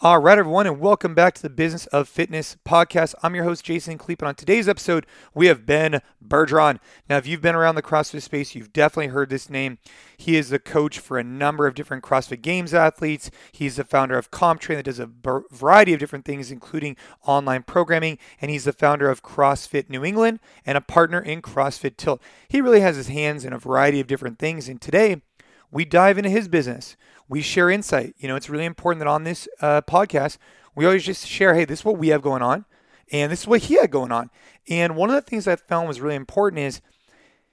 All right, everyone, and welcome back to the Business of Fitness podcast. I'm your host, Jason Khalipa, and on today's episode, we have Ben Bergeron. Now, if you've been around the CrossFit space, you've definitely heard this name. He is the coach for a number of different CrossFit Games athletes. He's the founder of CompTrain that does a variety of different things, including online programming, and he's the founder of CrossFit New England and a partner in CrossFit Tilt. He really has his hands in a variety of different things, and today we dive into his business we share insight. You know, it's really important that on this uh, podcast, we always just share, hey, this is what we have going on, and this is what he had going on. And one of the things I found was really important is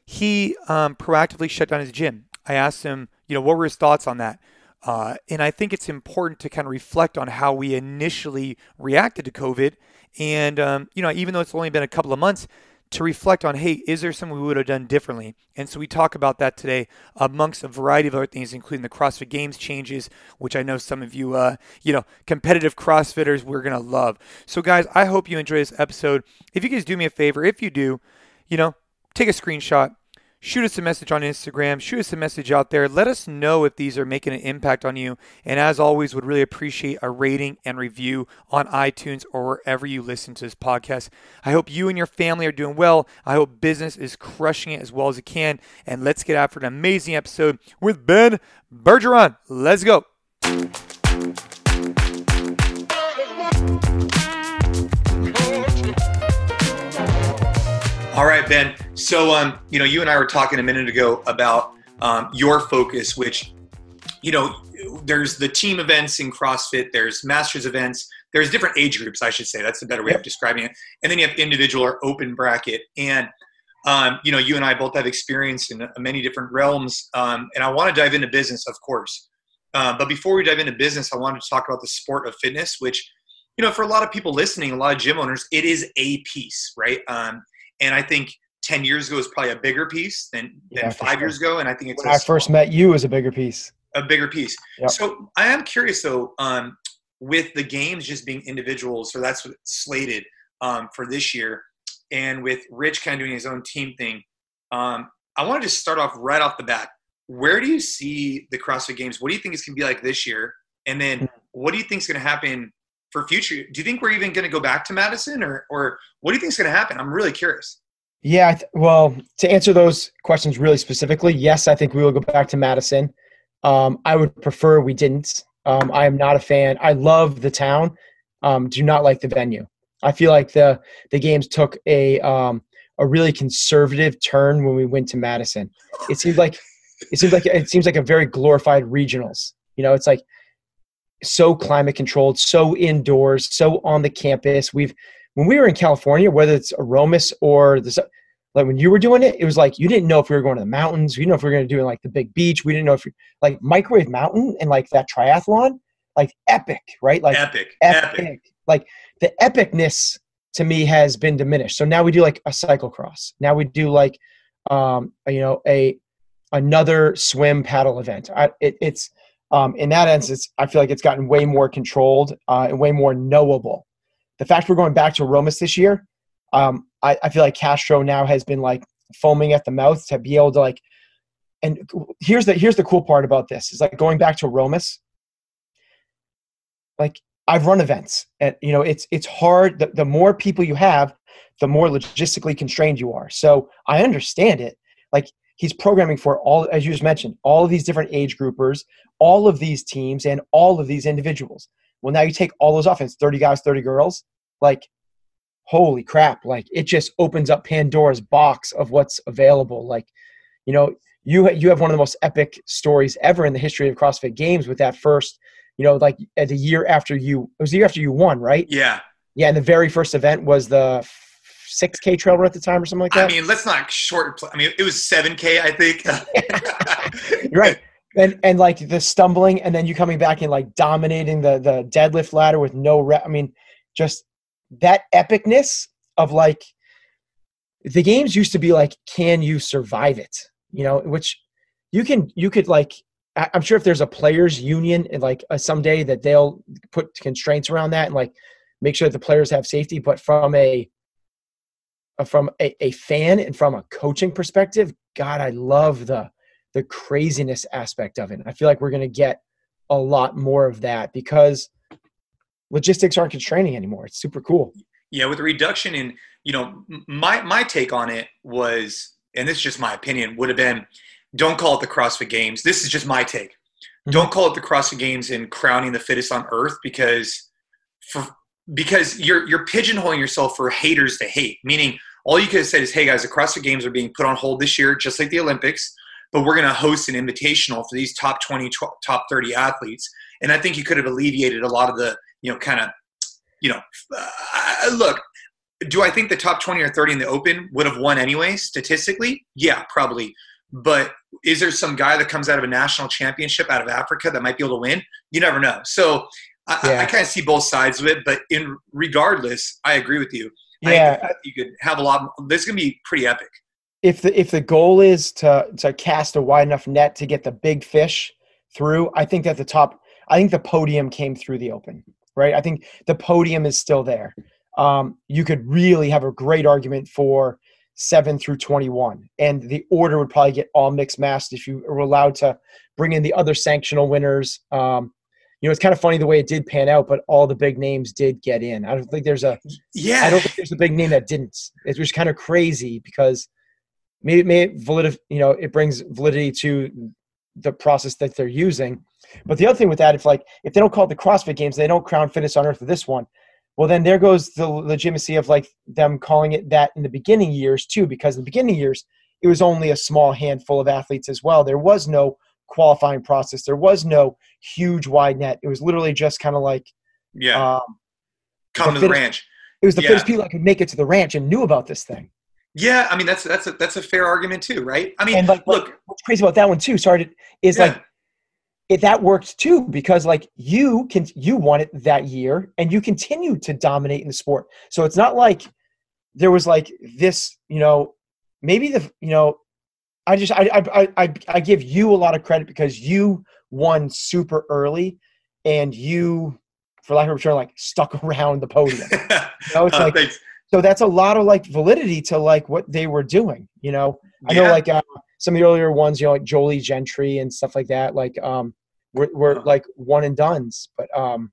he um, proactively shut down his gym. I asked him, you know, what were his thoughts on that? Uh, and I think it's important to kind of reflect on how we initially reacted to COVID. And, um, you know, even though it's only been a couple of months, to reflect on, hey, is there something we would have done differently? And so we talk about that today amongst a variety of other things, including the CrossFit Games changes, which I know some of you, uh, you know, competitive CrossFitters, we're going to love. So, guys, I hope you enjoy this episode. If you guys do me a favor, if you do, you know, take a screenshot, shoot us a message on Instagram, shoot us a message out there. Let us know if these are making an impact on you. And as always, would really appreciate a rating and review on iTunes or wherever you listen to this podcast. I hope you and your family are doing well. I hope business is crushing it as well as it can. And let's get after an amazing episode with Ben Bergeron. Let's go. All right, Ben. So, um, you know, you and I were talking a minute ago about um, your focus, which, you know, there's the team events in CrossFit, there's masters events, there's different age groups, I should say. That's the better way yep. of describing it. And then you have individual or open bracket. And, um, you know, you and I both have experience in many different realms. Um, and I want to dive into business, of course. Uh, but before we dive into business, I wanted to talk about the sport of fitness, which, you know, for a lot of people listening, a lot of gym owners, it is a piece, right? Um, and I think 10 years ago is probably a bigger piece than, than yeah, five sure. years ago. And I think it's when I first met you as a bigger piece. A bigger piece. Yep. So I am curious though, um, with the games just being individuals, so that's what slated um, for this year, and with Rich kind of doing his own team thing, um, I want to just start off right off the bat. Where do you see the CrossFit Games? What do you think it's going to be like this year? And then hmm. what do you think is going to happen for future? Do you think we're even going to go back to Madison, or or what do you think is going to happen? I'm really curious. Yeah, well, to answer those questions really specifically, yes, I think we will go back to Madison. Um, I would prefer we didn't. Um, I am not a fan. I love the town. Um, do not like the venue. I feel like the the games took a um, a really conservative turn when we went to Madison. It seems like it seems like it seems like a very glorified regionals. You know, it's like so climate controlled, so indoors, so on the campus. We've when we were in California, whether it's Aromas or the like when you were doing it, it was like you didn't know if we were going to the mountains. We didn't know if we were going to do like the big beach. We didn't know if we, like microwave mountain and like that triathlon, like epic, right? Like epic, epic. epic. Like the epicness to me has been diminished. So now we do like a cyclocross. Now we do like um, you know a another swim paddle event. I, it, it's um, in that instance, I feel like it's gotten way more controlled uh, and way more knowable. The fact we're going back to Aromas this year, um, I, I feel like Castro now has been like foaming at the mouth to be able to like. And here's the here's the cool part about this is like going back to Aromas. Like I've run events, and you know it's it's hard. The, the more people you have, the more logistically constrained you are. So I understand it. Like he's programming for all, as you just mentioned, all of these different age groupers, all of these teams, and all of these individuals. Well, now you take all those off, it's 30 guys, 30 girls. Like, holy crap. Like, it just opens up Pandora's box of what's available. Like, you know, you, you have one of the most epic stories ever in the history of CrossFit Games with that first, you know, like at the year after you, it was the year after you won, right? Yeah. Yeah. And the very first event was the 6K trail run at the time or something like that? I mean, let's not short. I mean, it was 7K, I think. right. And, and like the stumbling and then you coming back and like dominating the, the deadlift ladder with no rep. I mean, just that epicness of like the games used to be like, can you survive it? You know, which you can, you could like, I'm sure if there's a players union and like uh, someday that they'll put constraints around that and like make sure that the players have safety, but from a from a, a fan and from a coaching perspective, God, I love the the craziness aspect of it. I feel like we're going to get a lot more of that because logistics aren't constraining anymore. It's super cool. Yeah, with the reduction in, you know, my my take on it was, and this is just my opinion, would have been, don't call it the CrossFit Games. This is just my take. Mm-hmm. Don't call it the CrossFit Games and crowning the fittest on earth because, for because you're you're pigeonholing yourself for haters to hate. Meaning, all you could have said is, "Hey guys, the CrossFit Games are being put on hold this year, just like the Olympics." But we're going to host an invitational for these top 20, top 30 athletes. And I think you could have alleviated a lot of the, you know, kind of you know, uh, look, do I think the top 20 or 30 in the open would have won anyway, statistically? Yeah, probably. But is there some guy that comes out of a national championship out of Africa that might be able to win? You never know. So I, yeah. I, I kind of see both sides of it. But in regardless, I agree with you. Yeah, you could have a lot. This is gonna be pretty epic. If the if the goal is to to cast a wide enough net to get the big fish through, I think that the top. I think the podium came through the open right? I think the podium is still there. Um, you could really have a great argument for seven through 21, and the order would probably get all mixed matched if you were allowed to bring in the other sanctional winners. Um, you know, it's kind of funny the way it did pan out, but all the big names did get in. I don't think there's a yeah. I don't think there's a big name that didn't. It was kind of crazy because maybe, maybe validity, you know, it brings validity to the process that they're using. But the other thing with that, if like if they don't call it the CrossFit Games, they don't crown fitness on earth for this one. Well, then there goes the legitimacy of like them calling it that in the beginning years too, because in the beginning years it was only a small handful of athletes as well. There was no qualifying process. There was no huge wide net. It was literally just kind of like yeah, um, come the to fittest, the ranch. It was the yeah. fittest people that could make it to the ranch and knew about this thing. Yeah, I mean that's that's a that's a fair argument too, right? I mean, like, look, what's crazy about that one too? Sorry, to, is yeah. like it that worked too because like you can you won it that year and you continued to dominate in the sport. So it's not like there was like this, you know, maybe the you know, I just I I I I give you a lot of credit because you won super early and you for lack of a term like stuck around the podium. you know, it's uh, like thanks. so that's a lot of like validity to like what they were doing you know? I know like uh, some of the earlier ones you know like jolie gentry and stuff like that like um were, were uh-huh. like one and duns but um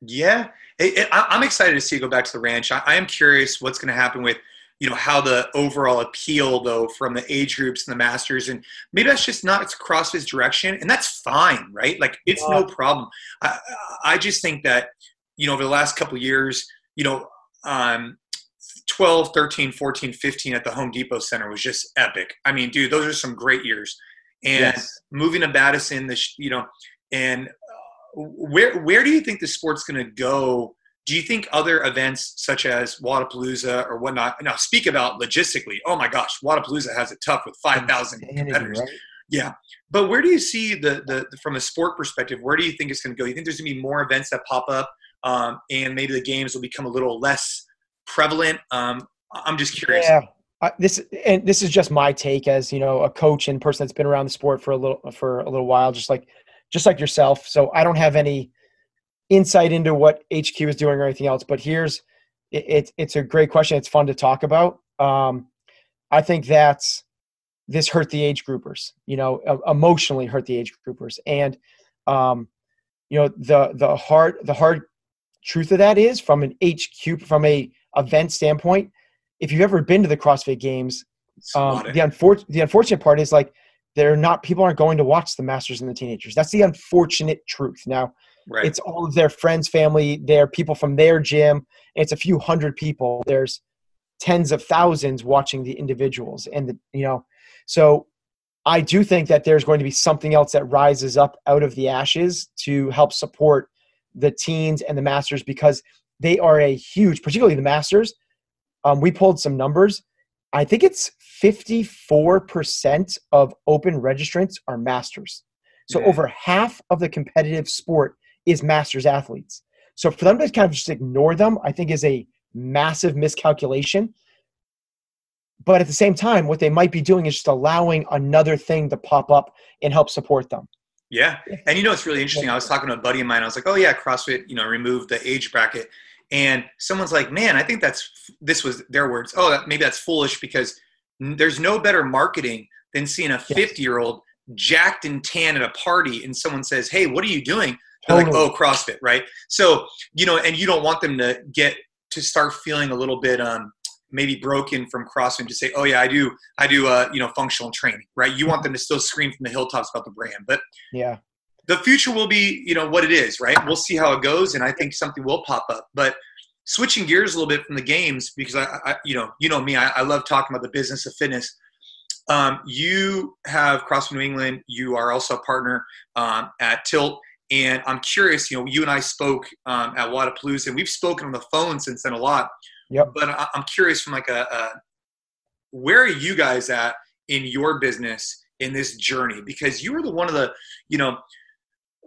yeah. It, it, i'm excited to see you go back to the ranch. I, I am curious what's going to happen with you know how the overall appeal though from the age groups and the masters and maybe that's just not it's crossfit's direction and that's fine right like it's no problem i i just think that you know over the last couple years you know um 12, 13, 14, 15 at the Home Depot Center was just epic. I mean, dude, those are some great years. And yes. moving to Madison, the you know, and uh, where where do you think the sport's going to go? Do you think other events such as Wodapalooza or whatnot? Now, speak about logistically. Oh my gosh, Wodapalooza has it tough with five thousand competitors. Right? Yeah, but where do you see the, the, the from a sport perspective? Where do you think it's going to go? You think there's going to be more events that pop up, um, and maybe the games will become a little less prevalent? Um, I'm just curious. Yeah. This and this is just my take as you know a coach and person that's been around the sport for a little for a little while, just like just like yourself. So I don't have any insight into what HQ is doing or anything else. But here's it, it it's a great question. It's fun to talk about. Um, I think that's this hurt the age groupers. You know, emotionally hurt the age groupers, and um, you know the the hard the hard truth of that is from an HQ from a event standpoint, if you've ever been to the CrossFit Games, um, the, unfor- the unfortunate part is like they're not people aren't going to watch the masters and the teenagers. That's the unfortunate truth. Now, right. it's all of their friends, family, their people from their gym. It's a few hundred people. There's tens of thousands watching the individuals, and the, you know, so I do think that there's going to be something else that rises up out of the ashes to help support the teens and the masters because they are a huge, particularly the Masters. Um, we pulled some numbers. I think it's 54% of open registrants are Masters. So yeah. over half of the competitive sport is Masters athletes. So for them to kind of just ignore them, I think is a massive miscalculation. But at the same time, what they might be doing is just allowing another thing to pop up and help support them. Yeah. And you know, it's really interesting. I was talking to a buddy of mine. I was like, oh, yeah, CrossFit, you know, removed the age bracket and someone's like man i think that's this was their words oh maybe that's foolish because there's no better marketing than seeing a 50 year old jacked and tan at a party and someone says hey what are you doing They're totally. like, oh, CrossFit, right? So, you know, and you don't want them to get to start feeling a little bit um, maybe broken from CrossFit to say, oh yeah, I do, I do, uh, you know, functional training, right? You want them to still scream from the hilltops about the brand, but yeah, the future will be, you know, what it is, right? We'll see how it goes, and I think something will pop up. But switching gears a little bit from the games because I, I you know, you know me, I, I, love talking about the business of fitness. Um, you have CrossFit New England. You are also a partner um, at Tilt. And I'm curious, you know, you and I spoke um, at Wodapalooza, and we've spoken on the phone since then a lot. Yep. But I, am curious from like a, a, where are you guys at in your business in this journey? Because you were the one of the, you know,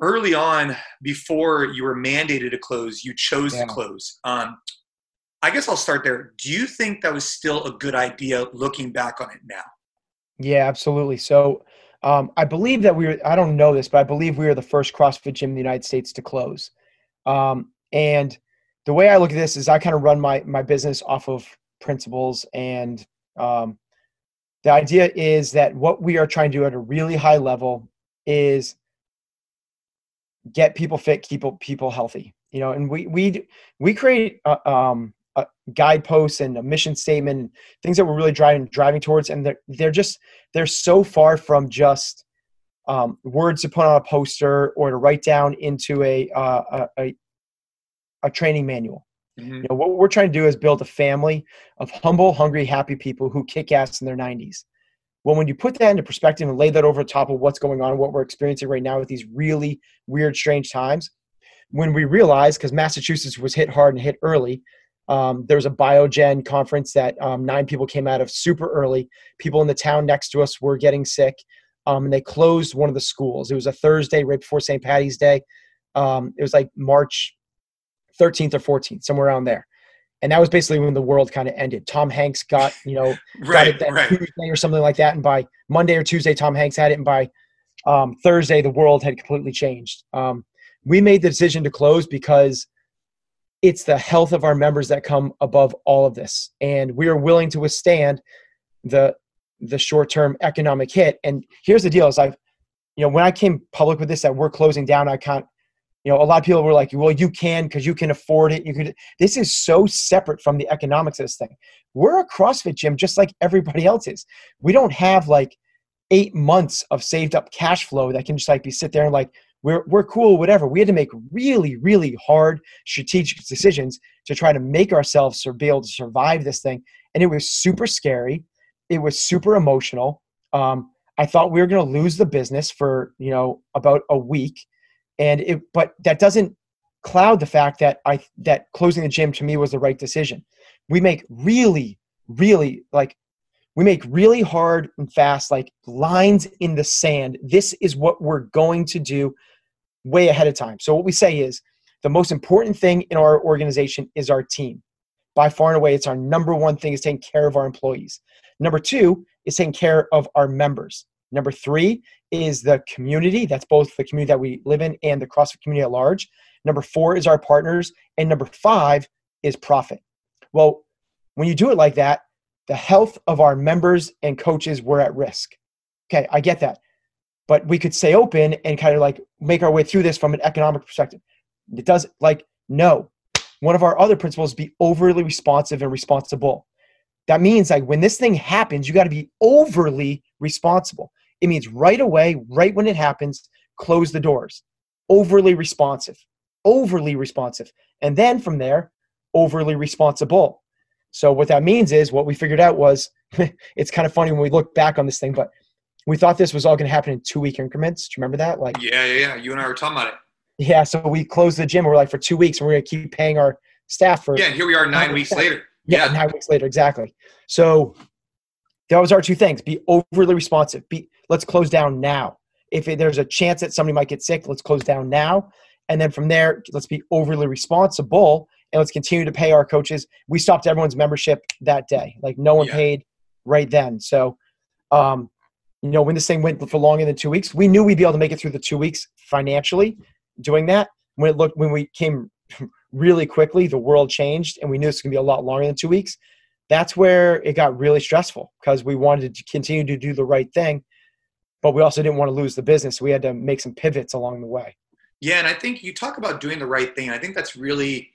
early on before you were mandated to close, you chose yeah. to close. Um, I guess I'll start there. Do you think that was still a good idea looking back on it now? Yeah, absolutely. So um, I believe that we were, I don't know this, but I believe we were the first CrossFit gym in the United States to close. Um, and the way I look at this is I kind of run my, my business off of principles. And um, the idea is that what we are trying to do at a really high level is get people fit, keep people healthy. You know, and we we we create uh, um, guideposts and a mission statement, things that we're really driving driving towards, and they're they're just they're so far from just um, words to put on a poster or to write down into a uh, a, a training manual. Mm-hmm. You know, what we're trying to do is build a family of humble, hungry, happy people who kick ass in their 90s. Well, when you put that into perspective and lay that over the top of what's going on, what we're experiencing right now with these really weird, strange times, when we realize, because Massachusetts was hit hard and hit early, um, there was a biogen conference that um, nine people came out of super early. People in the town next to us were getting sick, um, and they closed one of the schools. It was a Thursday right before St. Patty's Day. Um, it was like March 13th or 14th, somewhere around there. And that was basically when the world kind of ended. Tom Hanks got, you know, right, got it that right. Tuesday or something like that. And by Monday or Tuesday, Tom Hanks had it. And by um, Thursday, the world had completely changed. Um, we made the decision to close because it's the health of our members that come above all of this. And we are willing to withstand the the short-term economic hit. And here's the deal is I've, you know, when I came public with this that we're closing down, I can't you know a lot of people were like well you can because you can afford it you could this is so separate from the economics of this thing we're a crossfit gym just like everybody else is we don't have like eight months of saved up cash flow that can just like be sit there and like we're, we're cool whatever. We had to make really really hard strategic decisions to try to make ourselves be able to survive this thing. And it was super scary. It was super emotional. Um, i thought we were going to lose the business for you know about a week. And it but that doesn't cloud the fact that i that closing the gym to me was the right decision. We make really really like we make really hard and fast like lines in the sand. This is what we're going to do way ahead of time so what we say is the most important thing in our organization is our team by far and away it's our number one thing is taking care of our employees number two is taking care of our members Number three is the community. That's both the community that we live in and the CrossFit community at large. Number four is our partners. And number five is profit. Well, when you do it like that, the health of our members and coaches were at risk. Okay, I get that. But we could stay open and kind of like make our way through this from an economic perspective. It does like no. One of our other principles be overly responsive and responsible. That means like when this thing happens, you got to be overly responsible. It means right away, right when it happens, close the doors. Overly responsive, overly responsive. And then from there, overly responsible. So what that means is what we figured out was it's kind of funny when we look back on this thing, but we thought this was all going to happen in two week increments. Do you remember that? Like, yeah, yeah, yeah. You and I were talking about it. Yeah. So we closed the gym. We're like for two weeks, and we're going to keep paying our staff for. Yeah. And here we are nine weeks later. Yeah, yeah, nine weeks later, exactly. So that was our two things: be overly responsive. Be let's close down now. If there's a chance that somebody might get sick, let's close down now. And then from there, let's be overly responsible and let's continue to pay our coaches. We stopped everyone's membership that day. Like no one yeah. paid right then. So, um, you know, when this thing went for longer than two weeks, we knew we'd be able to make it through the two weeks financially doing that. When it looked, when we came really quickly, the world changed and we knew it's going to be a lot longer than two weeks. That's where it got really stressful because we wanted to continue to do the right thing but we also didn't want to lose the business. We had to make some pivots along the way. Yeah, and I think you talk about doing the right thing. I think that's really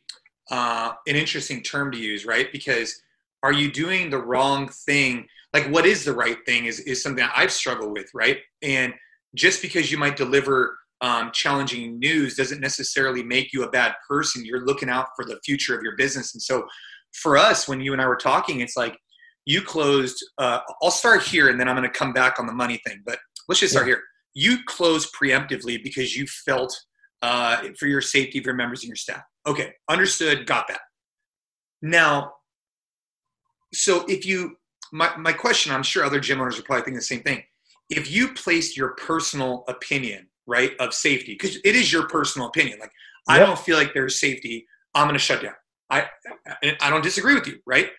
uh, an interesting term to use, right? Because are you doing the wrong thing? Like, what is the right thing is, is something I've struggled with, right? And just because you might deliver um, challenging news doesn't necessarily make you a bad person. You're looking out for the future of your business. And so, for us, when you and I were talking, it's like you closed. Uh, I'll start here, and then I'm going to come back on the money thing. But let's just start yeah. here. You closed preemptively because you felt uh, for your safety of your members and your staff. Okay, understood. Got that. Now, so if you, my my question, I'm sure other gym owners are probably thinking the same thing. If you placed your personal opinion right of safety because it is your personal opinion like yep. i don't feel like there's safety i'm going to shut down i i don't disagree with you right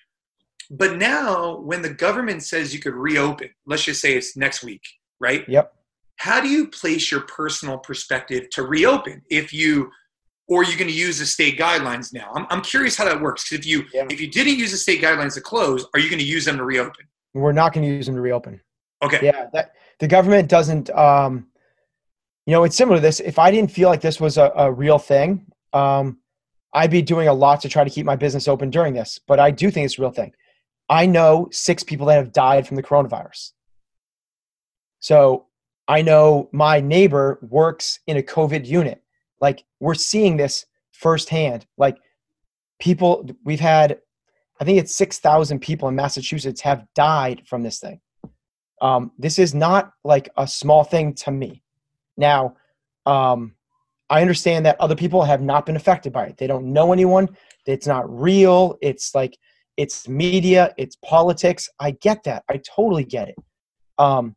but now when the government says you could reopen let's just say it's next week right yep how do you place your personal perspective to reopen if you or are you going to use the state guidelines now i'm, I'm curious how that works Because if you yeah. if you didn't use the state guidelines to close are you going to use them to reopen we're not going to use them to reopen okay yeah that the government doesn't um you know, it's similar to this. If I didn't feel like this was a, a real thing, um, I'd be doing a lot to try to keep my business open during this. But I do think it's a real thing. I know six people that have died from the coronavirus. So I know my neighbor works in a COVID unit. Like we're seeing this firsthand. Like people, we've had, I think it's 6,000 people in Massachusetts have died from this thing. Um, this is not like a small thing to me. Now, um, I understand that other people have not been affected by it. They don't know anyone. It's not real. It's like it's media. It's politics. I get that. I totally get it. Um,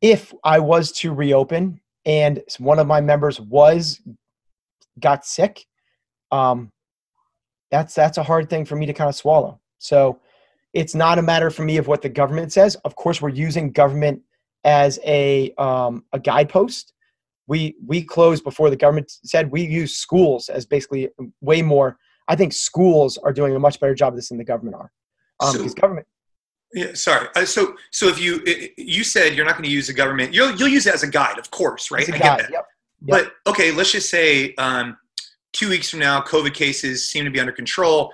if I was to reopen and one of my members was got sick, um, that's that's a hard thing for me to kind of swallow. So it's not a matter for me of what the government says. Of course, we're using government as a um, a guidepost. We we closed before the government said we use schools as basically way more. I think schools are doing a much better job of this than the government are. Um, so, because government. Yeah, sorry. Uh, so so if you you said you're not going to use the government, you'll you'll use it as a guide, of course, right? I get that. Yep, yep. But okay, let's just say um, two weeks from now, COVID cases seem to be under control.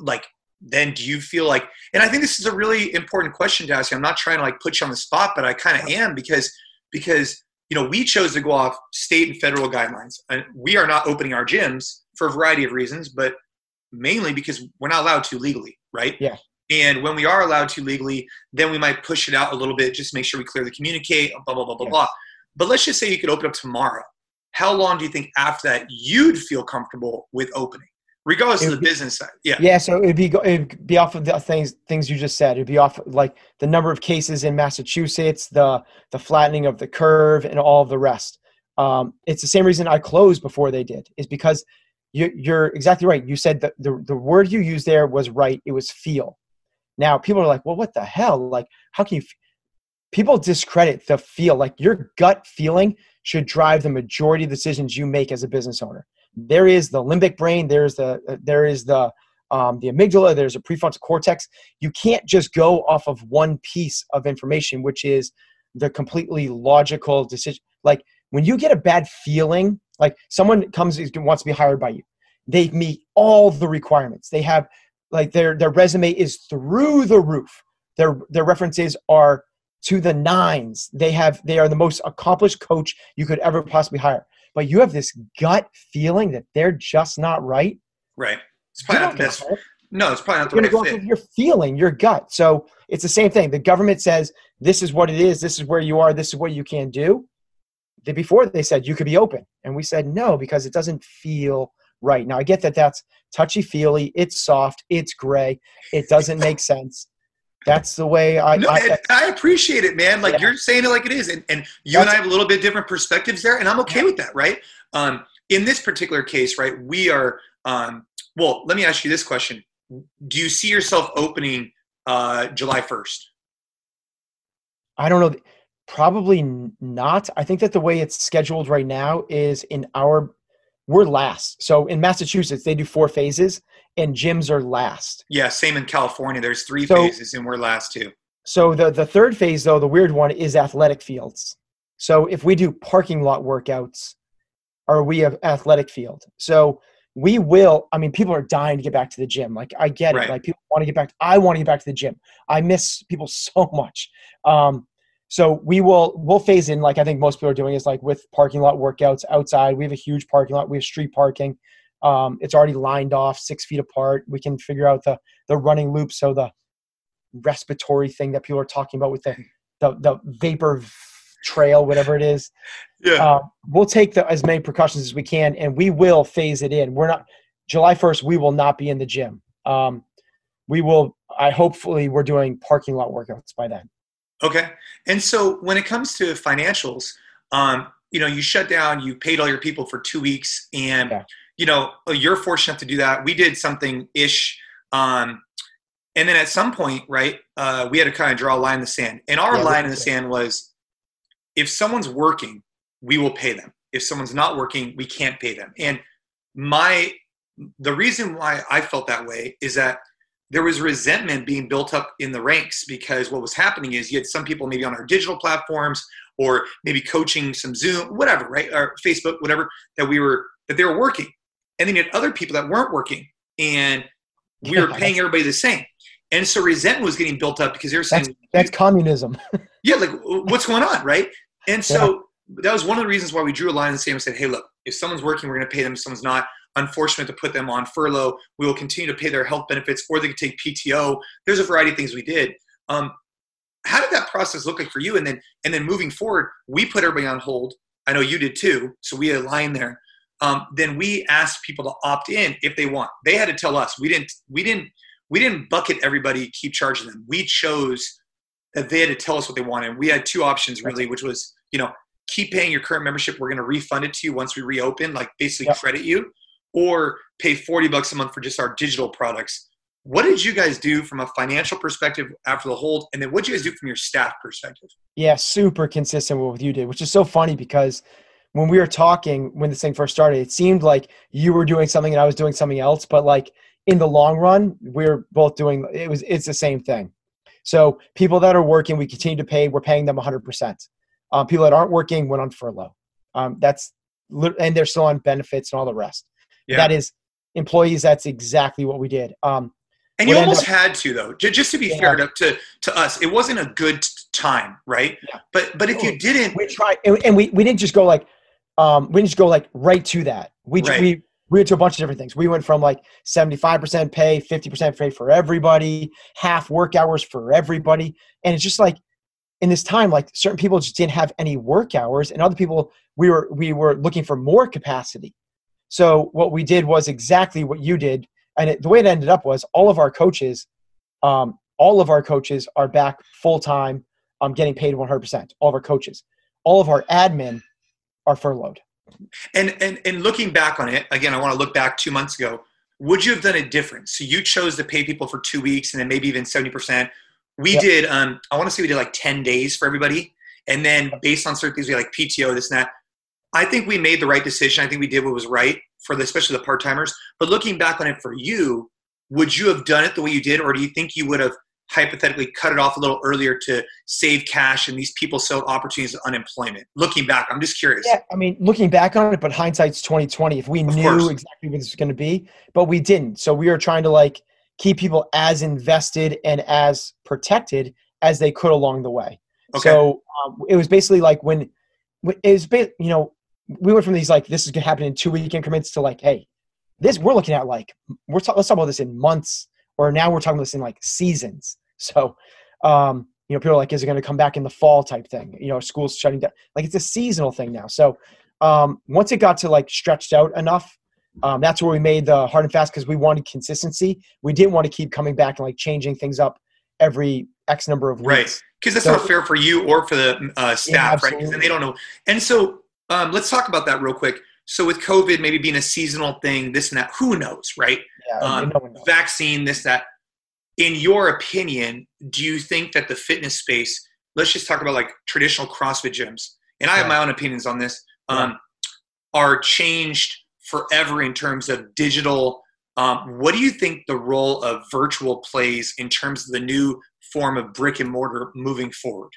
Like then do you feel like and i think this is a really important question to ask you i'm not trying to like put you on the spot but i kind of am because because you know we chose to go off state and federal guidelines and we are not opening our gyms for a variety of reasons but mainly because we're not allowed to legally right yeah and when we are allowed to legally then we might push it out a little bit just make sure we clearly communicate blah blah blah blah yes. blah but let's just say you could open up tomorrow how long do you think after that you'd feel comfortable with opening regardless of the be, business side. Yeah. Yeah. So it'd be it'd be off of the things things you just said. It'd be off like the number of cases in Massachusetts, the the flattening of the curve, and all of the rest. Um, it's the same reason I closed before they did. Is because you, you're exactly right. You said that the the word you used there was right. It was feel. Now people are like, well, what the hell? Like, how can you? F-? People discredit the feel. Like your gut feeling should drive the majority of decisions you make as a business owner there is the limbic brain there's the uh, there is the um, the amygdala there's a prefrontal cortex you can't just go off of one piece of information which is the completely logical decision like when you get a bad feeling like someone comes wants to be hired by you they meet all the requirements they have like their their resume is through the roof their their references are to the nines they have they are the most accomplished coach you could ever possibly hire but you have this gut feeling that they're just not right. Right. It's probably not the best. No, it's probably not You're the right go fit. Your feeling, your gut. So it's the same thing. The government says this is what it is. This is where you are. This is what you can do. Before they said you could be open, and we said no because it doesn't feel right. Now I get that that's touchy feely. It's soft. It's gray. It doesn't make sense. That's the way I. No, I, I, appreciate it, man. Like yeah. you're saying it like it is, and, and you That's, and I have a little bit different perspectives there, and I'm okay yeah. with that, right? Um, in this particular case, right, we are. Um, well, let me ask you this question: Do you see yourself opening uh, July 1st? I don't know. Probably not. I think that the way it's scheduled right now is in our we're last. So in Massachusetts, they do four phases and gyms are last. Yeah, same in California. There's three so, phases, and we're last too. So the the third phase, though, the weird one is athletic fields. So if we do parking lot workouts, are we an athletic field? So we will. I mean, people are dying to get back to the gym. Like I get Right. it. Like people want to get back. I want to get back to the gym. I miss people so much. Um, so we will we'll phase in like I think most people are doing is like with parking lot workouts outside. We have a huge parking lot. We have street parking. Um, it's already lined off six feet apart. We can figure out the the running loop. So the respiratory thing that people are talking about with the the, the vapor trail, whatever it is. Yeah. Uh, we'll take the, as many precautions as we can, and we will phase it in. We're not July first. We will not be in the gym. Um, we will. I hopefully we're doing parking lot workouts by then. Okay. And so when it comes to financials, um, you know, you shut down, you paid all your people for two weeks, and Yeah. you know, you're fortunate to do that. We did something ish. Um, and then at some point, right, uh, we had to kind of draw a line in the sand. And our Yeah, line in the sand was if someone's working, we will pay them. If someone's not working, we can't pay them. And my the reason why I felt that way is that there was resentment being built up in the ranks because what was happening is you had some people maybe on our digital platforms or maybe coaching some Zoom, whatever, right, or Facebook, whatever, that we were that they were working, and then you had other people that weren't working, and we were paying everybody the same, and so resentment was getting built up because they were saying, That's communism. yeah, like what's going on, right? And so that was one of the reasons why we drew a line in the sand and said, hey, look, if someone's working, we're going to pay them. If someone's not, unfortunate to put them on furlough. We will continue to pay their health benefits, or they could take PTO. There's a variety of things we did. Um, how did that process look like for you? And then, and then moving forward, we put everybody on hold. I know you did too. So we had a line there. Um, then we asked people to opt in if they want. They had to tell us. We didn't. We didn't. We didn't bucket everybody. Keep charging them. We chose that they had to tell us what they wanted. We had two options really, which was you know keep paying your current membership. We're going to refund it to you once we reopen, like basically Yep. credit you, or pay forty bucks a month for just our digital products. What did you guys do from a financial perspective after the hold, and then what did you guys do from your staff perspective? Yeah, super consistent with what you did, which is so funny because when we were talking when this thing first started, it seemed like you were doing something and I was doing something else, but like in the long run, we are both doing it was it's the same thing. So people that are working, we continue to pay. We're paying them 100%. Um, people that aren't working went on furlough. Um, that's and they're still on benefits and all the rest. Yeah. That is employees. That's exactly what we did. Um, And you almost had to though, just to be Yeah. fair to, to to us, it wasn't a good time, right? Yeah. But but if you Oh, didn't, we tried and, and we, we didn't just go like um we didn't just go like right to that we Right. we we went to a bunch of different things we went from like 75% pay 50% pay for everybody half work hours for everybody and it's just like in this time like certain people just didn't have any work hours and other people we were we were looking for more capacity so what we did was exactly what you did and it, the way it ended up was all of our coaches um, all of our coaches are back full time um, getting paid 100% all of our coaches all of our admin are furloughed and and and looking back on it again, I want to look back two months ago. Would you have done it different? So you chose to pay people for two weeks and then maybe even seventy percent. We Yep. did. Um, I want to say we did like ten days for everybody, and then based on certain things, we had like PTO, this and that. I think we made the right decision. I think we did what was right for the, especially the part timers. But looking back on it for you, would you have done it the way you did, or do you think you would have hypothetically cut it off a little earlier to save cash and these people sell opportunities of unemployment? Looking back, I'm just curious. yeah i mean looking back on it but hindsight's 2020 if we Of knew course. exactly what this was going to be but we didn't so we were trying to like keep people as invested and as protected as they could along the way Okay. so um, it was basically like when it was you know we went from these like this is going to happen in two week increments to like hey this we're looking at like we're ta- let's talk about this in months or now we're talking about this in like seasons. So um you know people are like is it going to come back in the fall type thing? You know schools shutting down. Like it's a seasonal thing now. So um once it got to like stretched out enough um, that's where we made the hard and fast because we wanted consistency. We didn't want to keep coming back and like changing things up every x number of weeks. Right. Because that's So- not fair for you or for the uh, staff, right? Because they don't know. And so um, let's talk about that real quick. So with COVID maybe being a seasonal thing, this and that, who knows, right? yeah, Um, no knows. Vaccine, this, that. In your opinion, do you think that the fitness space, let's just talk about like traditional CrossFit gyms, and I have Yeah. my own opinions on this, um, are changed forever in terms of digital. Um, what do you think the role of virtual plays in terms of the new form of brick and mortar moving forward?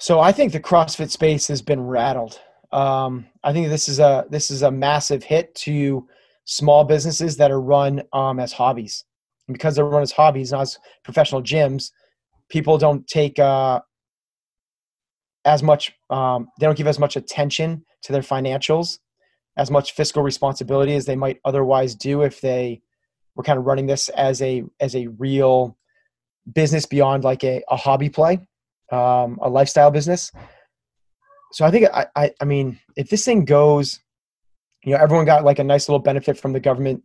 So I think the CrossFit space has been rattled. Um, I think this is a this is a massive hit to small businesses that are run um, as hobbies. And because they're run as hobbies, not as professional gyms, people don't take uh, as much. Um, they don't give as much attention to their financials, as much fiscal responsibility as they might otherwise do if they were kind of running this as a as a real business beyond like a, a hobby play, um, a lifestyle business. So I think I, I I mean if this thing goes, you know, everyone got like a nice little benefit from the government,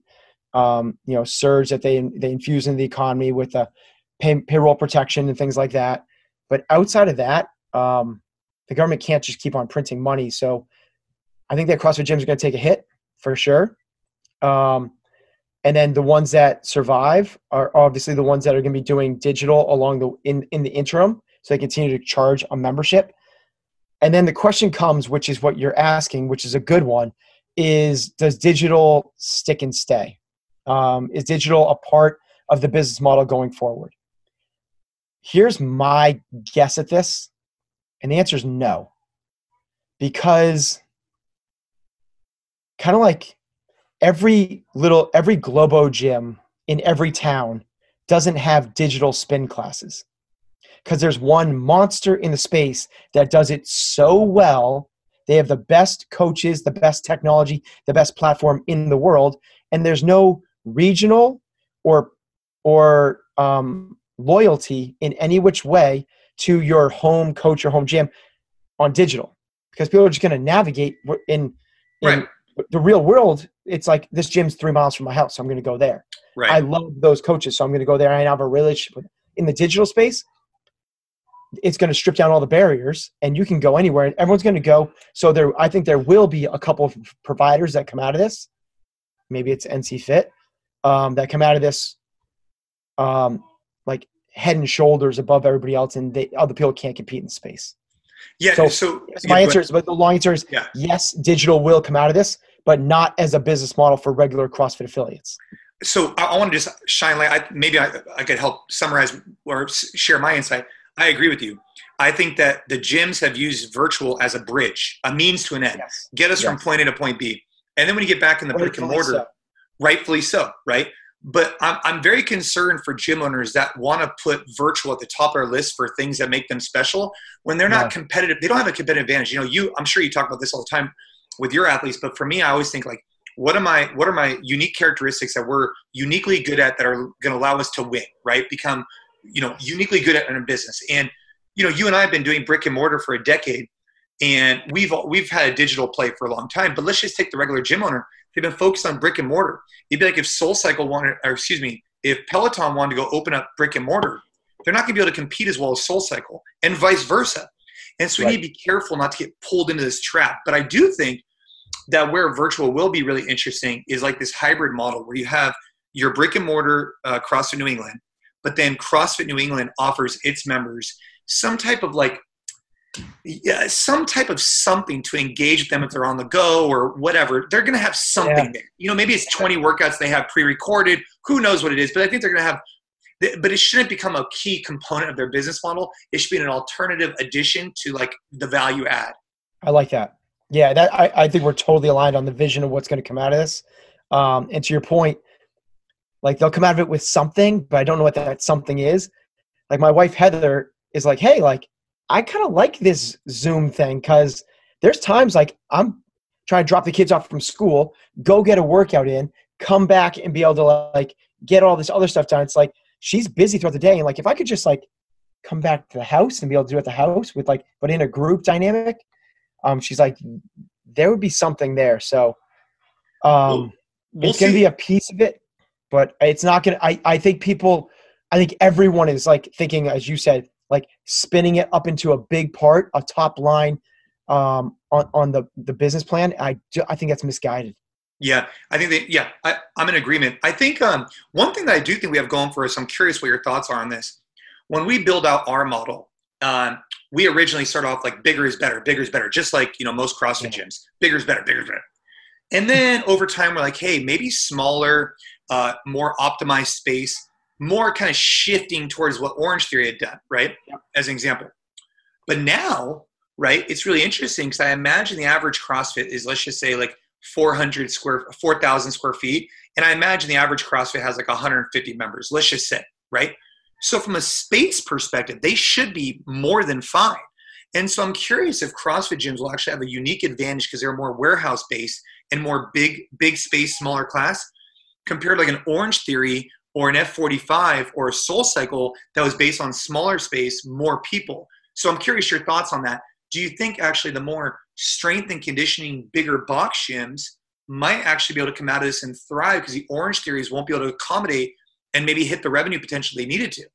um, you know, surge that they they infuse in the economy with the pay, payroll protection and things like that. But outside of that, um, the government can't just keep on printing money. So I think that CrossFit gyms are going to take a hit for sure. Um, and then the ones that survive are obviously the ones that are going to be doing digital along the in in the interim, so they continue to charge a membership. And then the question comes, which is what you're asking, which is a good one, is does digital stick and stay? Um, is digital a part of the business model going forward? Here's my guess at this, and the answer is no, because kind of like every little every globo gym in every town doesn't have digital spin classes because there's one monster in the space that does it so well they have the best coaches the best technology the best platform in the world and there's no regional or or um, loyalty in any which way to your home coach or home gym on digital because people are just going to navigate in, in right the real world, it's like this gym's three miles from my house, so I'm going to go there. Right. I love those coaches, so I'm going to go there. I have a relationship with. Them. In the digital space, it's going to strip down all the barriers, and you can go anywhere, and everyone's going to go. So there, I think there will be a couple of providers that come out of this. Maybe it's NC Fit um, that come out of this, um, like head and shoulders above everybody else, and they, other people can't compete in space. Yeah. So, so my answer is, but the long answer is yeah. yes, digital will come out of this, but not as a business model for regular CrossFit affiliates. So I, I want to just shine light. I, maybe I, I could help summarize or share my insight. I agree with you. I think that the gyms have used virtual as a bridge, a means to an end, yes. get us yes. from point A to point B. And then when you get back in the brick and mortar, so. rightfully so, right? But I'm, I'm very concerned for gym owners that want to put virtual at the top of their list for things that make them special when they're not competitive. They don't have a competitive advantage. You know, you I'm sure you talk about this all the time with your athletes, but for me, I always think like, what am I? What are my unique characteristics that we're uniquely good at that are going to allow us to win? Right? Become you know uniquely good at in a business. And you know, you and I have been doing brick and mortar for a decade, and we've we've had a digital play for a long time. But let's just take the regular gym owner They've been focused on brick and mortar. It'd be like if Soul Cycle wanted, or excuse me, if Peloton wanted to go open up brick and mortar, they're not going to be able to compete as well as Soul Cycle, and vice versa. And so we right. need to be careful not to get pulled into this trap. But I do think that where virtual will be really interesting is like this hybrid model where you have your brick and mortar uh, CrossFit New England, but then CrossFit New England offers its members some type of like yeah, some type of something to engage with them if they're on the go or whatever. They're going to have something yeah. there. You know, maybe it's 20 workouts they have pre-recorded. Who knows what it is? But I think they're going to have. But it shouldn't become a key component of their business model. It should be an alternative addition to like the value add. I like that. Yeah, that I, I think we're totally aligned on the vision of what's going to come out of this. Um, and to your point, like they'll come out of it with something, but I don't know what that something is. Like my wife Heather is like, hey, like I kind of like this Zoom thing because there's times like I'm trying to drop the kids off from school, go get a workout in, come back and be able to like get all this other stuff done. It's like she's busy throughout the day. And like if I could just like come back to the house and be able to do it at the house with like, but in a group dynamic, um, she's like, there would be something there. So um, we'll it's going to be a piece of it, but it's not going to, I I think people, I think everyone is like thinking, as you said, like spinning it up into a big part, a top line um, on, on the, the business plan. I, do, I think that's misguided. Yeah, I think that, yeah, I, am in agreement. I think um, one thing that I do think we have going for us, I'm curious what your thoughts are on this. When we build out our model, um, we originally start off like bigger is better, bigger is better, just like, you know, most CrossFit gyms, bigger is better, bigger is better. And then over time, we're like, hey, maybe smaller, uh, more optimized space more kind of shifting towards what Orange Theory had done, right? Yep. As an example. But now right? It's really interesting because I imagine the average CrossFit is let's just say like 400 square, 4,000 square feet, and I imagine the average CrossFit has like 150 members. Let's just say, right? So from a space perspective, they should be more than fine. And so I'm curious if CrossFit gyms will actually have a unique advantage because they're more warehouse based and more big, big space, smaller class, compared like an Orange Theory or an F45 or a Soul Cycle that was based on smaller space, more people. So I'm curious your thoughts on that. Do you think actually the more strength and conditioning, bigger box gyms might actually be able to come out of this and thrive because the Orange Theories won't be able to accommodate and maybe hit the revenue potential they needed to?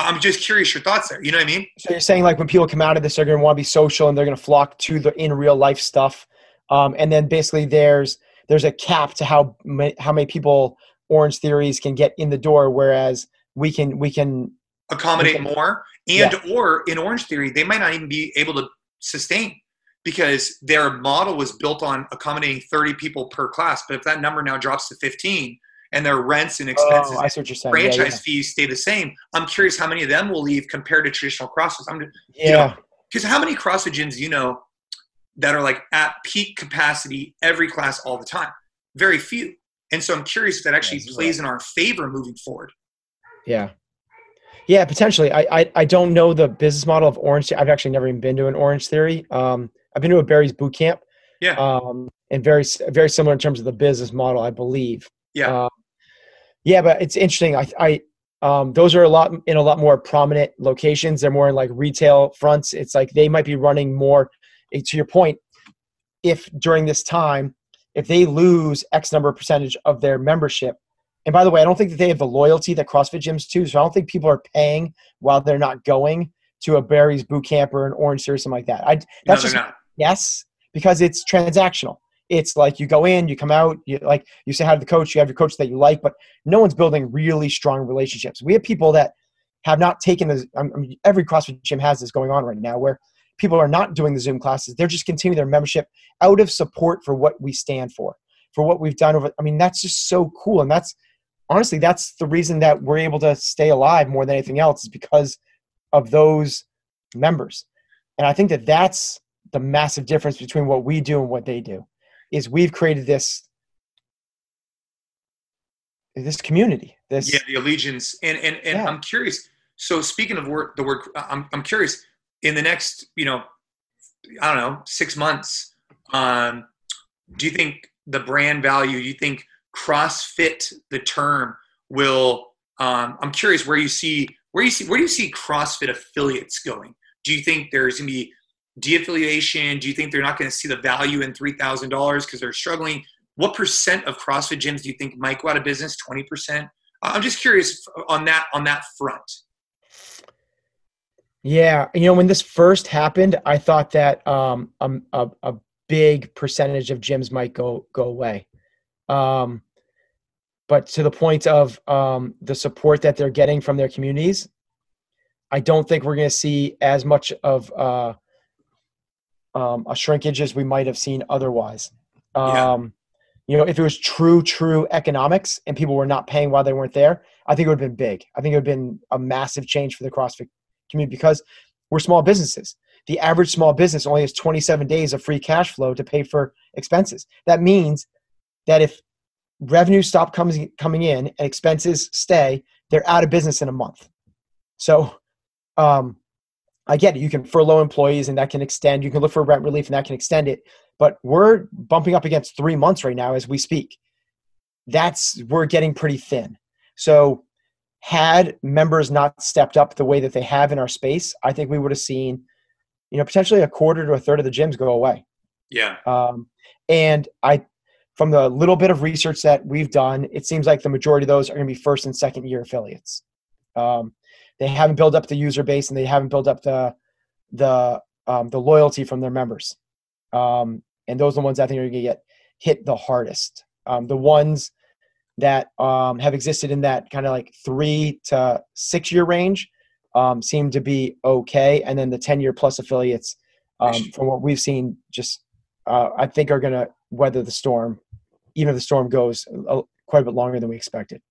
I'm just curious your thoughts there. You know what I mean? So you're saying like when people come out of this, they're going to want to be social and they're going to flock to the in real life stuff, um, and then basically there's there's a cap to how how many people Orange Theories can get in the door, whereas we can we can accommodate we can, more, and yeah. or in Orange Theory they might not even be able to sustain because their model was built on accommodating 30 people per class. But if that number now drops to 15, and their rents and oh, expenses, oh, I see what you're saying. franchise yeah, yeah. fees stay the same. I'm curious how many of them will leave compared to traditional CrossFit. I'm, yeah. Because you know, how many CrossFit gyms you know that are like at peak capacity every class all the time? Very few. And so I'm curious if that actually That's plays right. in our favor moving forward. Yeah. Yeah, potentially. I, I, I don't know the business model of Orange. I've actually never even been to an Orange Theory. Um, I've been to a Barry's boot camp. Yeah. Um, and very very similar in terms of the business model, I believe. Yeah. Uh, yeah, but it's interesting. I, I um, those are a lot in a lot more prominent locations. They're more in like retail fronts. It's like they might be running more. To your point, if during this time, if they lose X number of percentage of their membership, and by the way, I don't think that they have the loyalty that CrossFit gyms do. So I don't think people are paying while they're not going to a Barry's boot camp or an Orange Theory or something like that. I that's no, just not. yes because it's transactional it's like you go in, you come out, you like you say hi to the coach, you have your coach that you like, but no one's building really strong relationships. We have people that have not taken this. I mean, every CrossFit gym has this going on right now, where people are not doing the Zoom classes; they're just continuing their membership out of support for what we stand for, for what we've done over. I mean, that's just so cool, and that's honestly that's the reason that we're able to stay alive more than anything else is because of those members, and I think that that's the massive difference between what we do and what they do is we've created this this community this yeah the allegiance and and, and yeah. i'm curious so speaking of word the word I'm, I'm curious in the next you know i don't know six months um do you think the brand value Do you think crossfit the term will um i'm curious where you see where you see where do you see crossfit affiliates going do you think there's to be de-affiliation? Do you think they're not going to see the value in three thousand dollars because they're struggling? What percent of CrossFit gyms do you think might go out of business? Twenty percent. I'm just curious on that on that front. Yeah, you know, when this first happened, I thought that um, a, a big percentage of gyms might go go away. Um, but to the point of um, the support that they're getting from their communities, I don't think we're going to see as much of uh, um, a shrinkage as we might have seen otherwise. Um, yeah. You know, if it was true, true economics and people were not paying while they weren't there, I think it would have been big. I think it would have been a massive change for the CrossFit community because we're small businesses. The average small business only has 27 days of free cash flow to pay for expenses. That means that if revenue stop coming coming in and expenses stay, they're out of business in a month. So, um, I get it. You can furlough employees and that can extend. You can look for rent relief and that can extend it. But we're bumping up against three months right now as we speak. That's we're getting pretty thin. So had members not stepped up the way that they have in our space, I think we would have seen, you know, potentially a quarter to a third of the gyms go away. Yeah. Um, and I, from the little bit of research that we've done, it seems like the majority of those are going to be first and second year affiliates. Um, they haven't built up the user base and they haven't built up the the um, the loyalty from their members. Um, and those are the ones I think are going to get hit the hardest. Um, the ones that um, have existed in that kind of like three to six year range um, seem to be okay, and then the ten year plus affiliates, um, from what we've seen, just uh, I think are going to weather the storm, even if the storm goes a, quite a bit longer than we expected.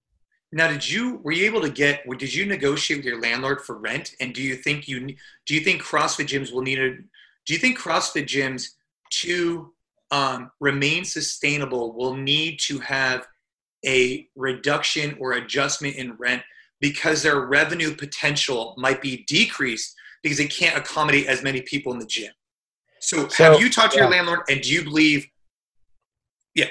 Now, did you were you able to get? Did you negotiate with your landlord for rent? And do you think you do you think CrossFit gyms will need to Do you think CrossFit gyms to um, remain sustainable will need to have a reduction or adjustment in rent because their revenue potential might be decreased because they can't accommodate as many people in the gym. So, so have you talked to yeah. your landlord and do you believe yeah.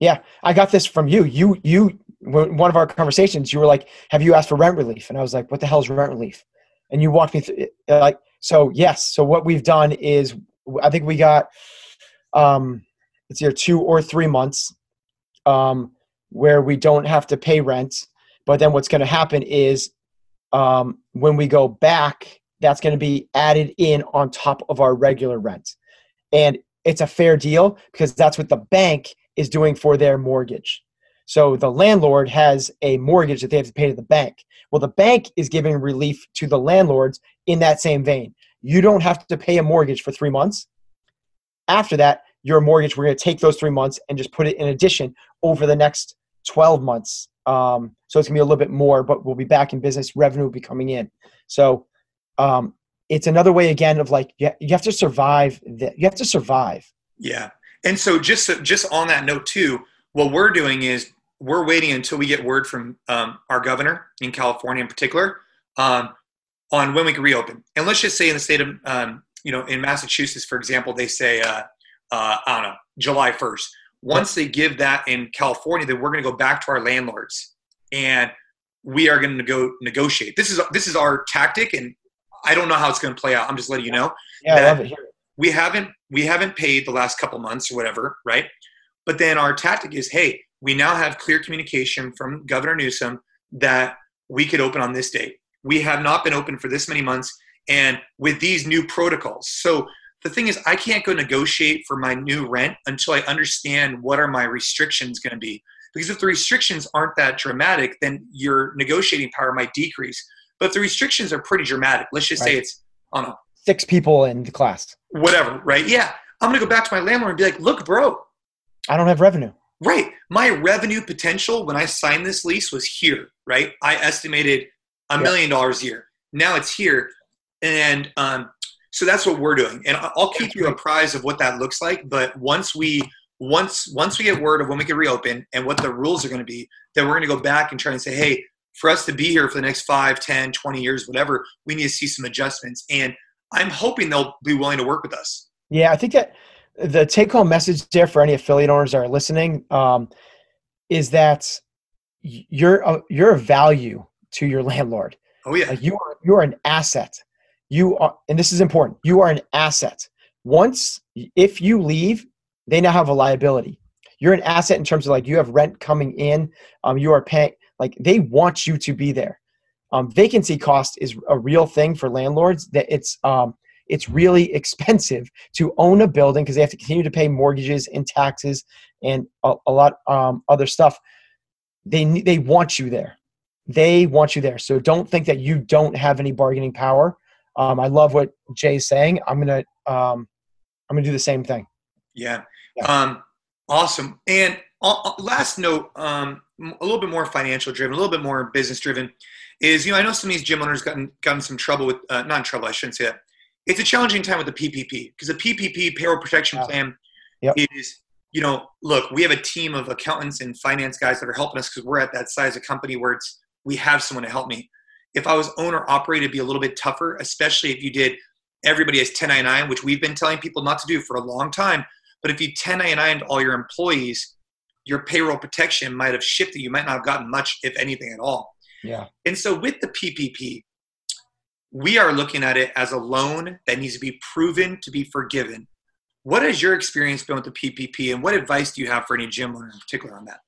Yeah, I got this from you. You you one of our conversations you were like, "Have you asked for rent relief?" And I was like, "What the hell is rent relief?" And you walked me through it. like so yes, so what we've done is I think we got um it's either 2 or 3 months um where we don't have to pay rent. But then what's going to happen is um, when we go back, that's going to be added in on top of our regular rent. And it's a fair deal because that's what the bank is doing for their mortgage. So the landlord has a mortgage that they have to pay to the bank. Well, the bank is giving relief to the landlords in that same vein. You don't have to pay a mortgage for three months. After that, your mortgage, we're going to take those three months and just put it in addition over the next 12 months. Um, so it's gonna be a little bit more, but we'll be back in business. Revenue will be coming in. So um, it's another way again of like you, have to survive. The, you have to survive. Yeah, and so just just on that note too, what we're doing is we're waiting until we get word from um, our governor in California in particular um, on when we can reopen. And let's just say in the state of um, you know in Massachusetts, for example, they say uh, uh, I don't know July first once they give that in California, then we're going to go back to our landlords and we are going to go negotiate. This is this is our tactic, and I don't know how it's going to play out. I'm just letting you know. Yeah, I love it. We haven't we haven't paid the last couple months or whatever, right? But then our tactic is, hey, we now have clear communication from Governor Newsom that we could open on this date. We have not been open for this many months, and with these new protocols, so the thing is i can't go negotiate for my new rent until i understand what are my restrictions going to be. Because if the restrictions aren't that dramatic then your negotiating power might decrease. But the restrictions are pretty dramatic let's just right. say it's on don't six people in the class. whatever right? Yeah i'm going to go back to my landlord and be like look bro i don't have revenue. right my revenue potential when i signed this lease was here right? I estimated a million dollars a year. Now it's here. And um, so that's what we're doing. And i'll keep you apprised of what that looks like but once we once once we get word of when we can reopen and what the rules are going to be then we're going to go back and try and say hey for us to be here for the next 5 10 20 years whatever we need to see some adjustments. And i'm hoping they'll be willing to work with us. Yeah i think that the take home message there for any affiliate owners that are listening um, is that you're a, you're a value to your landlord. Oh yeah. Like you are you're an asset you are and this is important you are an asset. Once if you leave they now have a liability. You're an asset in terms of like you have rent coming in um, you are paying like they want you to be there. Um, vacancy cost is a real thing for landlords that it's um, it's really expensive to own a building because they have to continue to pay mortgages and taxes and a, a lot um, other stuff. They they want you there. They want you there. So don't think that you don't have any bargaining power um, I love what Jay's saying. I'm gonna um, I'm gonna do the same thing. Yeah. yeah. Um, awesome. And uh, uh, last note, um, a little bit more financial driven, a little bit more business driven, is you know I know some of these gym owners gotten gotten some trouble with uh, not in trouble. I shouldn't say that. It's a challenging time with the PPP because the PPP payroll protection yeah. plan yep. is you know look we have a team of accountants and finance guys that are helping us because we're at that size of company where it's we have someone to help me if I was owner operated, it'd be a little bit tougher, especially if you did everybody as 1099, which we've been telling people not to do for a long time. But if you 1099 all your employees, your payroll protection might have shifted. You might not have gotten much, if anything at all. Yeah. And so with the PPP, we are looking at it as a loan that needs to be proven to be forgiven. What has your experience been with the PPP, and what advice do you have for any gym owner in particular on that?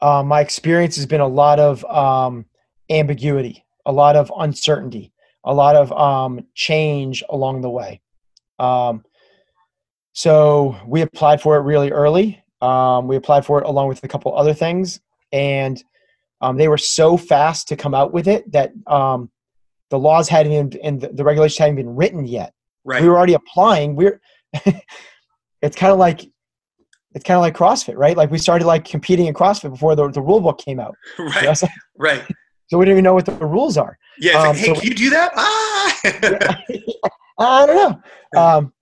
Uh, my experience has been a lot of um, ambiguity, a lot of uncertainty, a lot of um, change along the way. Um, so we applied for it really early. Um, we applied for it along with a couple other things, and um, they were so fast to come out with it that um, the laws hadn't even and the regulations hadn't been written yet. Right. We were already applying. We're it's kind of like it's kind of like CrossFit, right? Like we started like competing in CrossFit before the, the rule book came out. Right. You know? right. So we don't even know what the rules are. Yeah. Um, like, hey, so can you do that? Ah. I don't know. Um,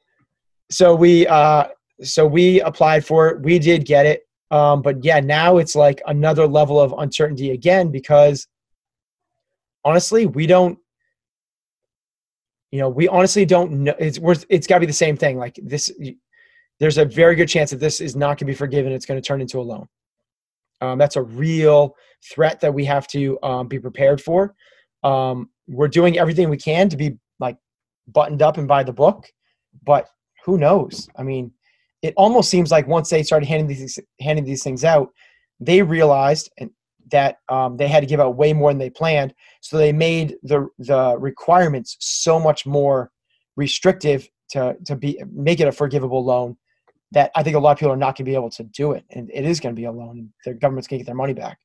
so we uh, so we applied for it. We did get it. Um, but yeah, now it's like another level of uncertainty again because honestly, we don't. You know, we honestly don't know. It's worth. It's got to be the same thing. Like this, there's a very good chance that this is not going to be forgiven. It's going to turn into a loan. Um, that's a real threat that we have to um, be prepared for. Um, we're doing everything we can to be like buttoned up and by the book, but who knows? I mean, it almost seems like once they started handing these handing these things out, they realized and that um, they had to give out way more than they planned. So they made the the requirements so much more restrictive to to be make it a forgivable loan that I think a lot of people are not going to be able to do it, and it is going to be a loan. The government's going to get their money back.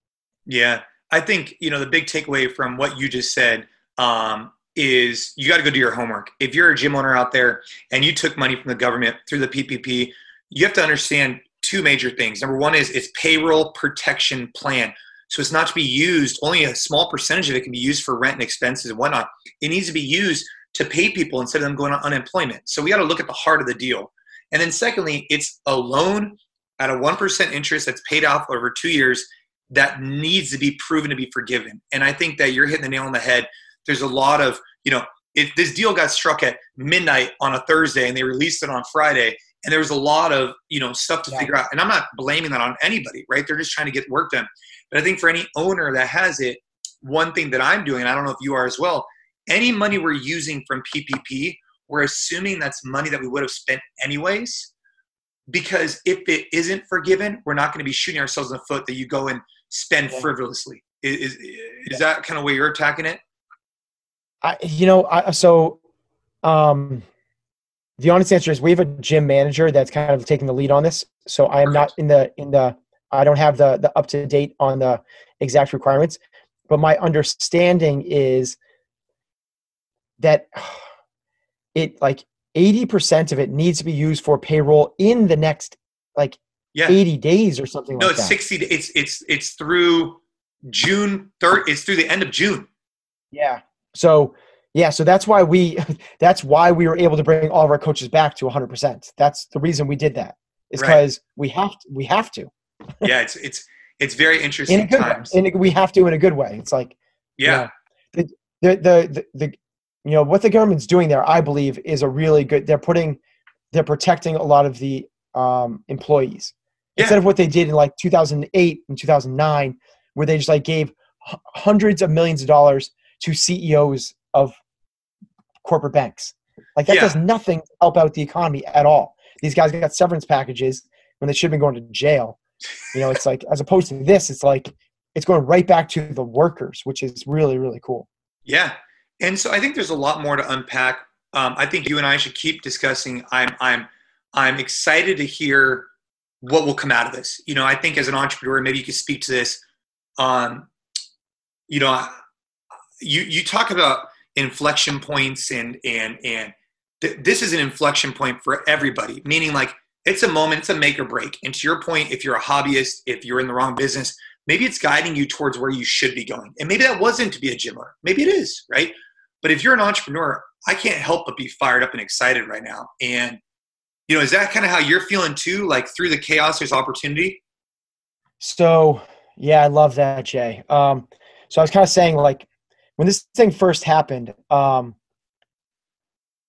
Yeah, I think you know the big takeaway from what you just said um, is you got to go do your homework. If you're a gym owner out there and you took money from the government through the PPP, you have to understand two major things. Number one is it's payroll protection plan. So it's not to be used, only a small percentage of it can be used for rent and expenses and whatnot. It needs to be used to pay people instead of them going on unemployment. So we got to look at the heart of the deal. And then secondly, it's a loan at a 1% interest that's paid off over two years that needs to be proven to be forgiven. And I think that you're hitting the nail on the head. There's a lot of, you know, if this deal got struck at midnight on a Thursday and they released it on Friday, and there was a lot of you know stuff to yeah. figure out and i'm not blaming that on anybody right they're just trying to get work done but i think for any owner that has it one thing that i'm doing i don't know if you are as well any money we're using from ppp we're assuming that's money that we would have spent anyways because if it isn't forgiven we're not going to be shooting ourselves in the foot that you go and spend yeah. frivolously. Is, is, is that kind of way you're attacking it? I, you know I, so um the honest answer is we have a gym manager that's kind of taking the lead on this. So I am not in the in the I don't have the the up to date on the exact requirements, but my understanding is that it like 80% of it needs to be used for payroll in the next like yeah. 80 days or something no, like it's 60 it's it's it's through June 3rd it's through the end of June. Yeah. So yeah, so that's why we that's why we were able to bring all of our coaches back to 100%. That's the reason we did that. Is because we have to, we have to. yeah, it's it's it's very interesting in times. Way. we have to in a good way. It's like yeah, you know, the, the the the you know what the government's doing there, I believe, is a really good. They're putting they're protecting a lot of the um, employees yeah. instead of what they did in like 2008 and 2009, where they just like gave h- hundreds of millions of dollars to CEOs of corporate banks. Like that yeah. does nothing to help out the economy at all. These guys got severance packages when they should have been going to jail. You know, it's like as opposed to this, it's like it's going right back to the workers, which is really really cool. Yeah, and so I think there's a lot more to unpack. Um, I think you and I should keep discussing. I'm I'm I'm excited to hear what will come out of this. You know, I think as an entrepreneur, maybe you could speak to this. Um, you know, you you talk about inflection points and and and th- this is an inflection point for everybody meaning like it's a moment it's a make or break and to your point if you're a hobbyist if you're in the wrong business maybe it's guiding you towards where you should be going and maybe that wasn't to be a gym owner maybe it is right but if you're an entrepreneur i can't help but be fired up and excited right now. And you know is that kind of how you're feeling too like through the chaos there's opportunity? So yeah i love that jay. Um so i was kind of saying like when this thing first happened, um,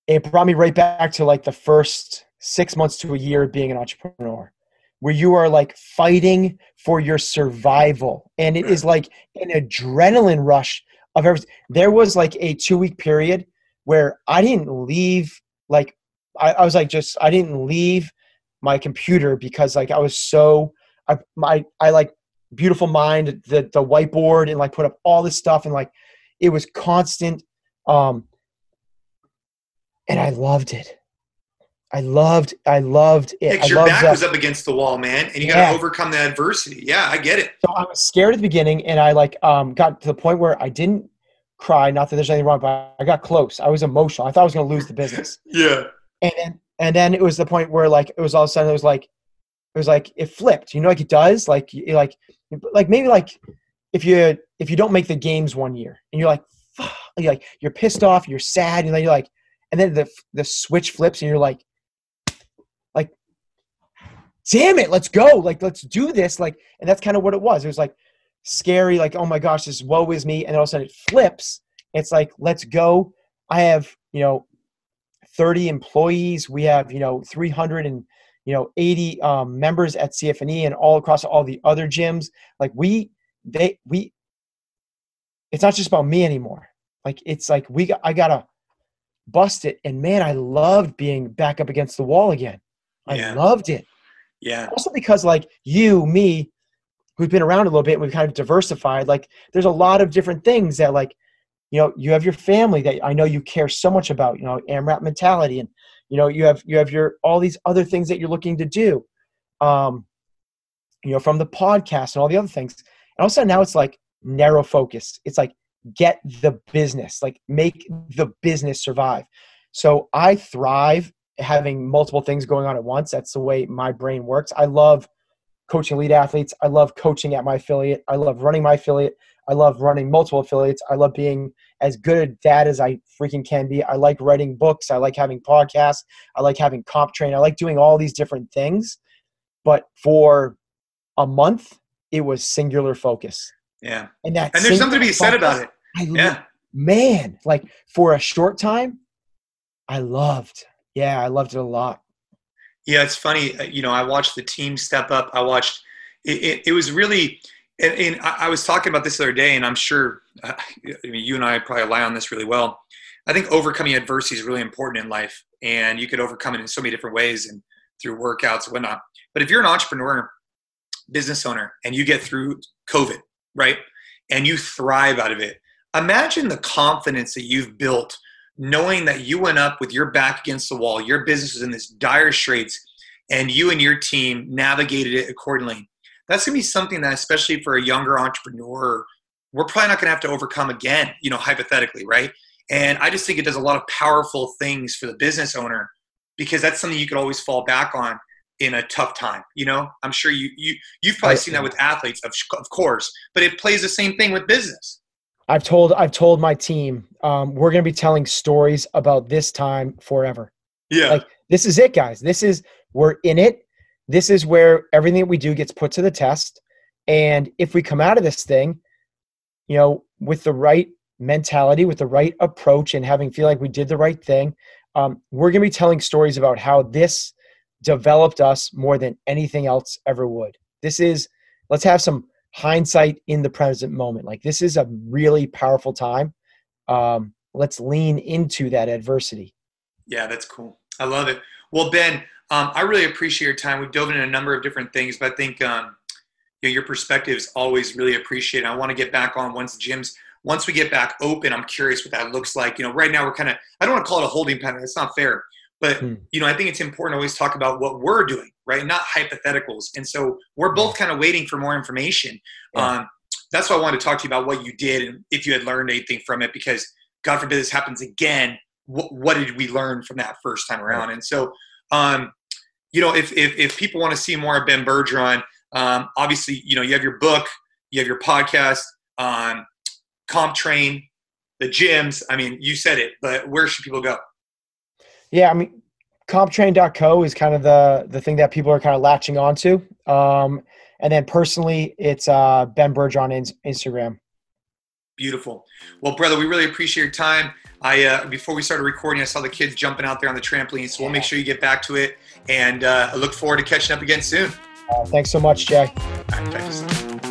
it brought me right back to like the first six months to a year of being an entrepreneur, where you are like fighting for your survival, and it is like an adrenaline rush of everything. There was like a two week period where I didn't leave. Like I, I was like just I didn't leave my computer because like I was so I my I like beautiful mind the the whiteboard and like put up all this stuff and like it was constant. Um, and I loved it. I loved, I loved it. your back was up against the wall, man, and you yeah. got to overcome the adversity. Yeah, I get it. So I was scared at the beginning, and I like um, got to the point where I didn't cry. Not that there's anything wrong, but I got close. I was emotional. I thought I was going to lose the business. yeah. And then, and then it was the point where like it was all of a sudden it was like it was like it flipped. You know, like it does. Like like like maybe like if you if you don't make the games one year and you're like you're like you're pissed off, you're sad, and then you're like, and then the the switch flips and you're like damn it let's go like let's do this like and that's kind of what it was. It was like scary like oh my gosh this woe is me and all of a sudden it flips. It's like let's go. I have you know 30 employees. We have you know 300 and you know 80 um, members at cfne and all across all the other gyms. Like we they we it's not just about me anymore. Like it's like we got, i gotta bust it. And man i loved being back up against the wall again. I Yeah. loved it Yeah. also because like you me we've been around a little bit we've kind of diversified like there's a lot of different things that like you know you have your family that i know you care so much about you know amrap mentality and you know you have you have your all these other things that you're looking to do um you know from the podcast and all the other things. And all of a sudden now it's like narrow focus. It's like get the business like make the business survive. So i thrive having multiple things going on at once that's the way my brain works. I love coaching elite athletes. I love coaching at my affiliate. I love running my affiliate. I love running multiple affiliates. I love being as good at that as i freaking can be. I like writing books. I like having podcasts. I like having comp train. I like doing all these different things. But for a month it was singular focus. Yeah. and that And there's something to be said singular about it. I lo- Yeah. man, like for a short time, I loved. Yeah, I loved it a lot. Yeah, it's funny. uh, You know, I watched the team step up. I watched. It, it, it was really, and, and I was talking about this the other day, and I'm sure uh, I mean, you and I probably lie on this really well. I think overcoming adversity is really important in life, and you could overcome it in so many different ways and through workouts and whatnot. But if you're an entrepreneur, business owner, and you get through COVID, right, and you thrive out of it, imagine the confidence that you've built knowing that you went up with your back against the wall, your business was in this dire straits, and you and your team navigated it accordingly. That's gonna be something that, especially for a younger entrepreneur, we're probably not gonna have to overcome again, you know, hypothetically, right? And I just think it does a lot of powerful things for the business owner because that's something you could always fall back on in a tough time. You know, I'm sure you you you've probably seen that with athletes, of of course, but it plays the same thing with business. I've told I've told my team um, we're going to be telling stories about this time forever. Yeah, Like this is it, guys. This is we're in it. This is where everything that we do gets put to the test. And if we come out of this thing, you know, with the right mentality, with the right approach, and having feel like we did the right thing, um, we're going to be telling stories about how this developed us more than anything else ever would. This is let's have some hindsight in the present moment. Like this is a really powerful time. Um, let's lean into that adversity. Yeah, that's cool. I love it. Well, Ben, um, I really appreciate your time. We've dove into a number of different things, but I think um, you know, your perspective is always really appreciated. I want to get back on once the gyms, once we get back open. I'm curious what that looks like. You know, right now we're kind of, I don't want to call it a holding pattern. That's not fair. But Hmm. you know, I think it's important to always talk about what we're doing, right? Not hypotheticals. And so we're both kind of waiting for more information. Yeah. Um, that's why I wanted to talk to you about what you did and if you had learned anything from it, because God forbid this happens again. What, what did we learn from that first time around? And so, um, you know, if, if, if people want to see more of Ben Bergeron, um, obviously, you know, you have your book, you have your podcast, um, Comp Train, the gyms. I mean, you said it, but where should people go? Yeah, I mean, comptrain.co is kind of the the thing that people are kind of latching onto. Um, and then personally, it's uh, Ben Bergeron in- Instagram. Beautiful. Well, brother, we really appreciate your time. I uh, before we started recording, I saw the kids jumping out there on the trampoline, so we'll make sure you get back to it. And uh, I look forward to catching up again soon. Uh, thanks so much, Jay. All right, thanks.